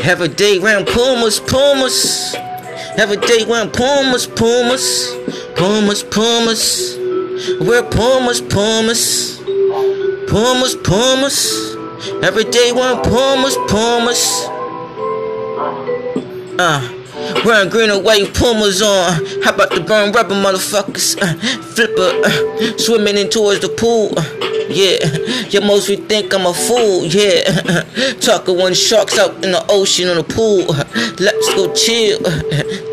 Every day round Pumas, Pumas. Every day round Pumas, Pumas. Pumas, Pumas. We're Pumas, Pumas. Pumas, Pumas. Every day round Pumas, Pumas. Uh. Wearing green and white Pumas on. How about the burn rubber motherfuckers? Uh, flipper, uh, swimming in towards the pool. Uh, yeah, you mostly think I'm a fool. Yeah, talking when sharks out in the ocean on the pool. Let's go chill,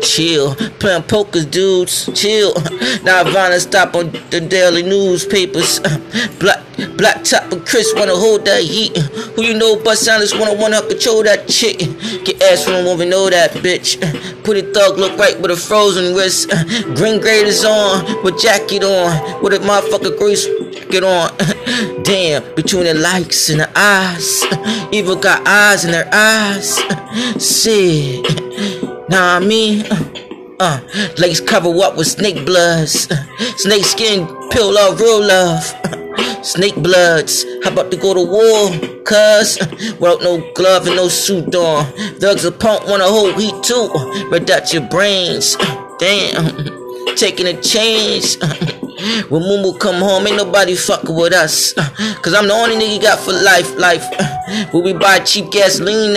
chill. Playing poker, dudes. Chill. Now stop on the daily newspapers. Black, black top and Chris wanna hold that heat. Who you know but silence wanna wanna control that chick. Get ass from a woman, know that bitch. Pretty thug look right with a frozen wrist. Green graders on with jacket on with a motherfucker grease get on. Damn, between the likes and the eyes. Even got eyes in their eyes. Shit. Nah, I mean. Uh, legs cover up with snake bloods. Snake skin peel off real love. Snake bloods. How about to go to war? Cuz, without no glove and no suit on. Thugs a punk wanna hold heat too. But that's your brains. Damn. Taking a change. When Mumu come home, ain't nobody fucking with us. Cause I'm the only nigga got for life, life. Where we buy cheap gasoline.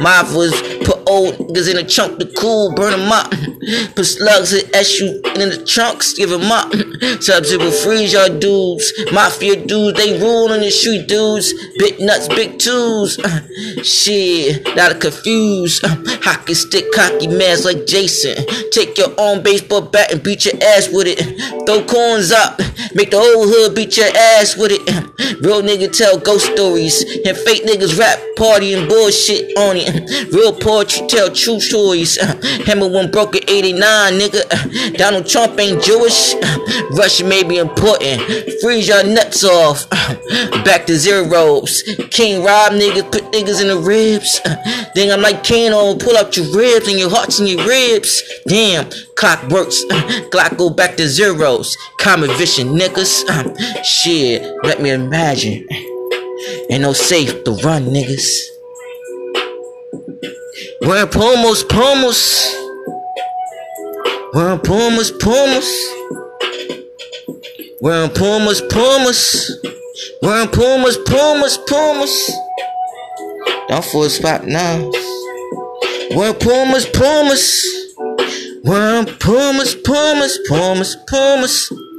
My was put old niggas in the trunk the cool, burn them up. Put slugs and SU in the trunks, give them up. Subs will freeze y'all dudes. Mafia dudes, they rule on the street dudes. Big nuts, big twos. Shit, not confused. Hockey stick, cocky mans like Jason. Take your own baseball bat and beat your ass with it. Throw corns up, make the whole hood beat your ass with it. Real nigga tell ghost stories, and fake niggas rap, party, and bullshit on it. Real poetry tell true stories. Hammer one broke at 89, nigga. Donald Trump ain't Jewish. Russia may be important. Freeze your nuts off. Back to zeros. King Rob niggas put niggas in the ribs. Then I'm like Kano, pull up your ribs and your hearts and your ribs. Damn, clock works. Clock go back to zeros. Common vision, niggas. Shit, let me imagine. Ain't no safe to run, niggas. Wearing Pumas, Pumas. Wearing Pumas, Pumas. Wearing Pumas, Pumas. Wearing Pumas, Pumas, Pumas. Don't full spot now. Wearing Pumas, Pumas. Wearing Pumas, Pumas, Pumas, Pumas.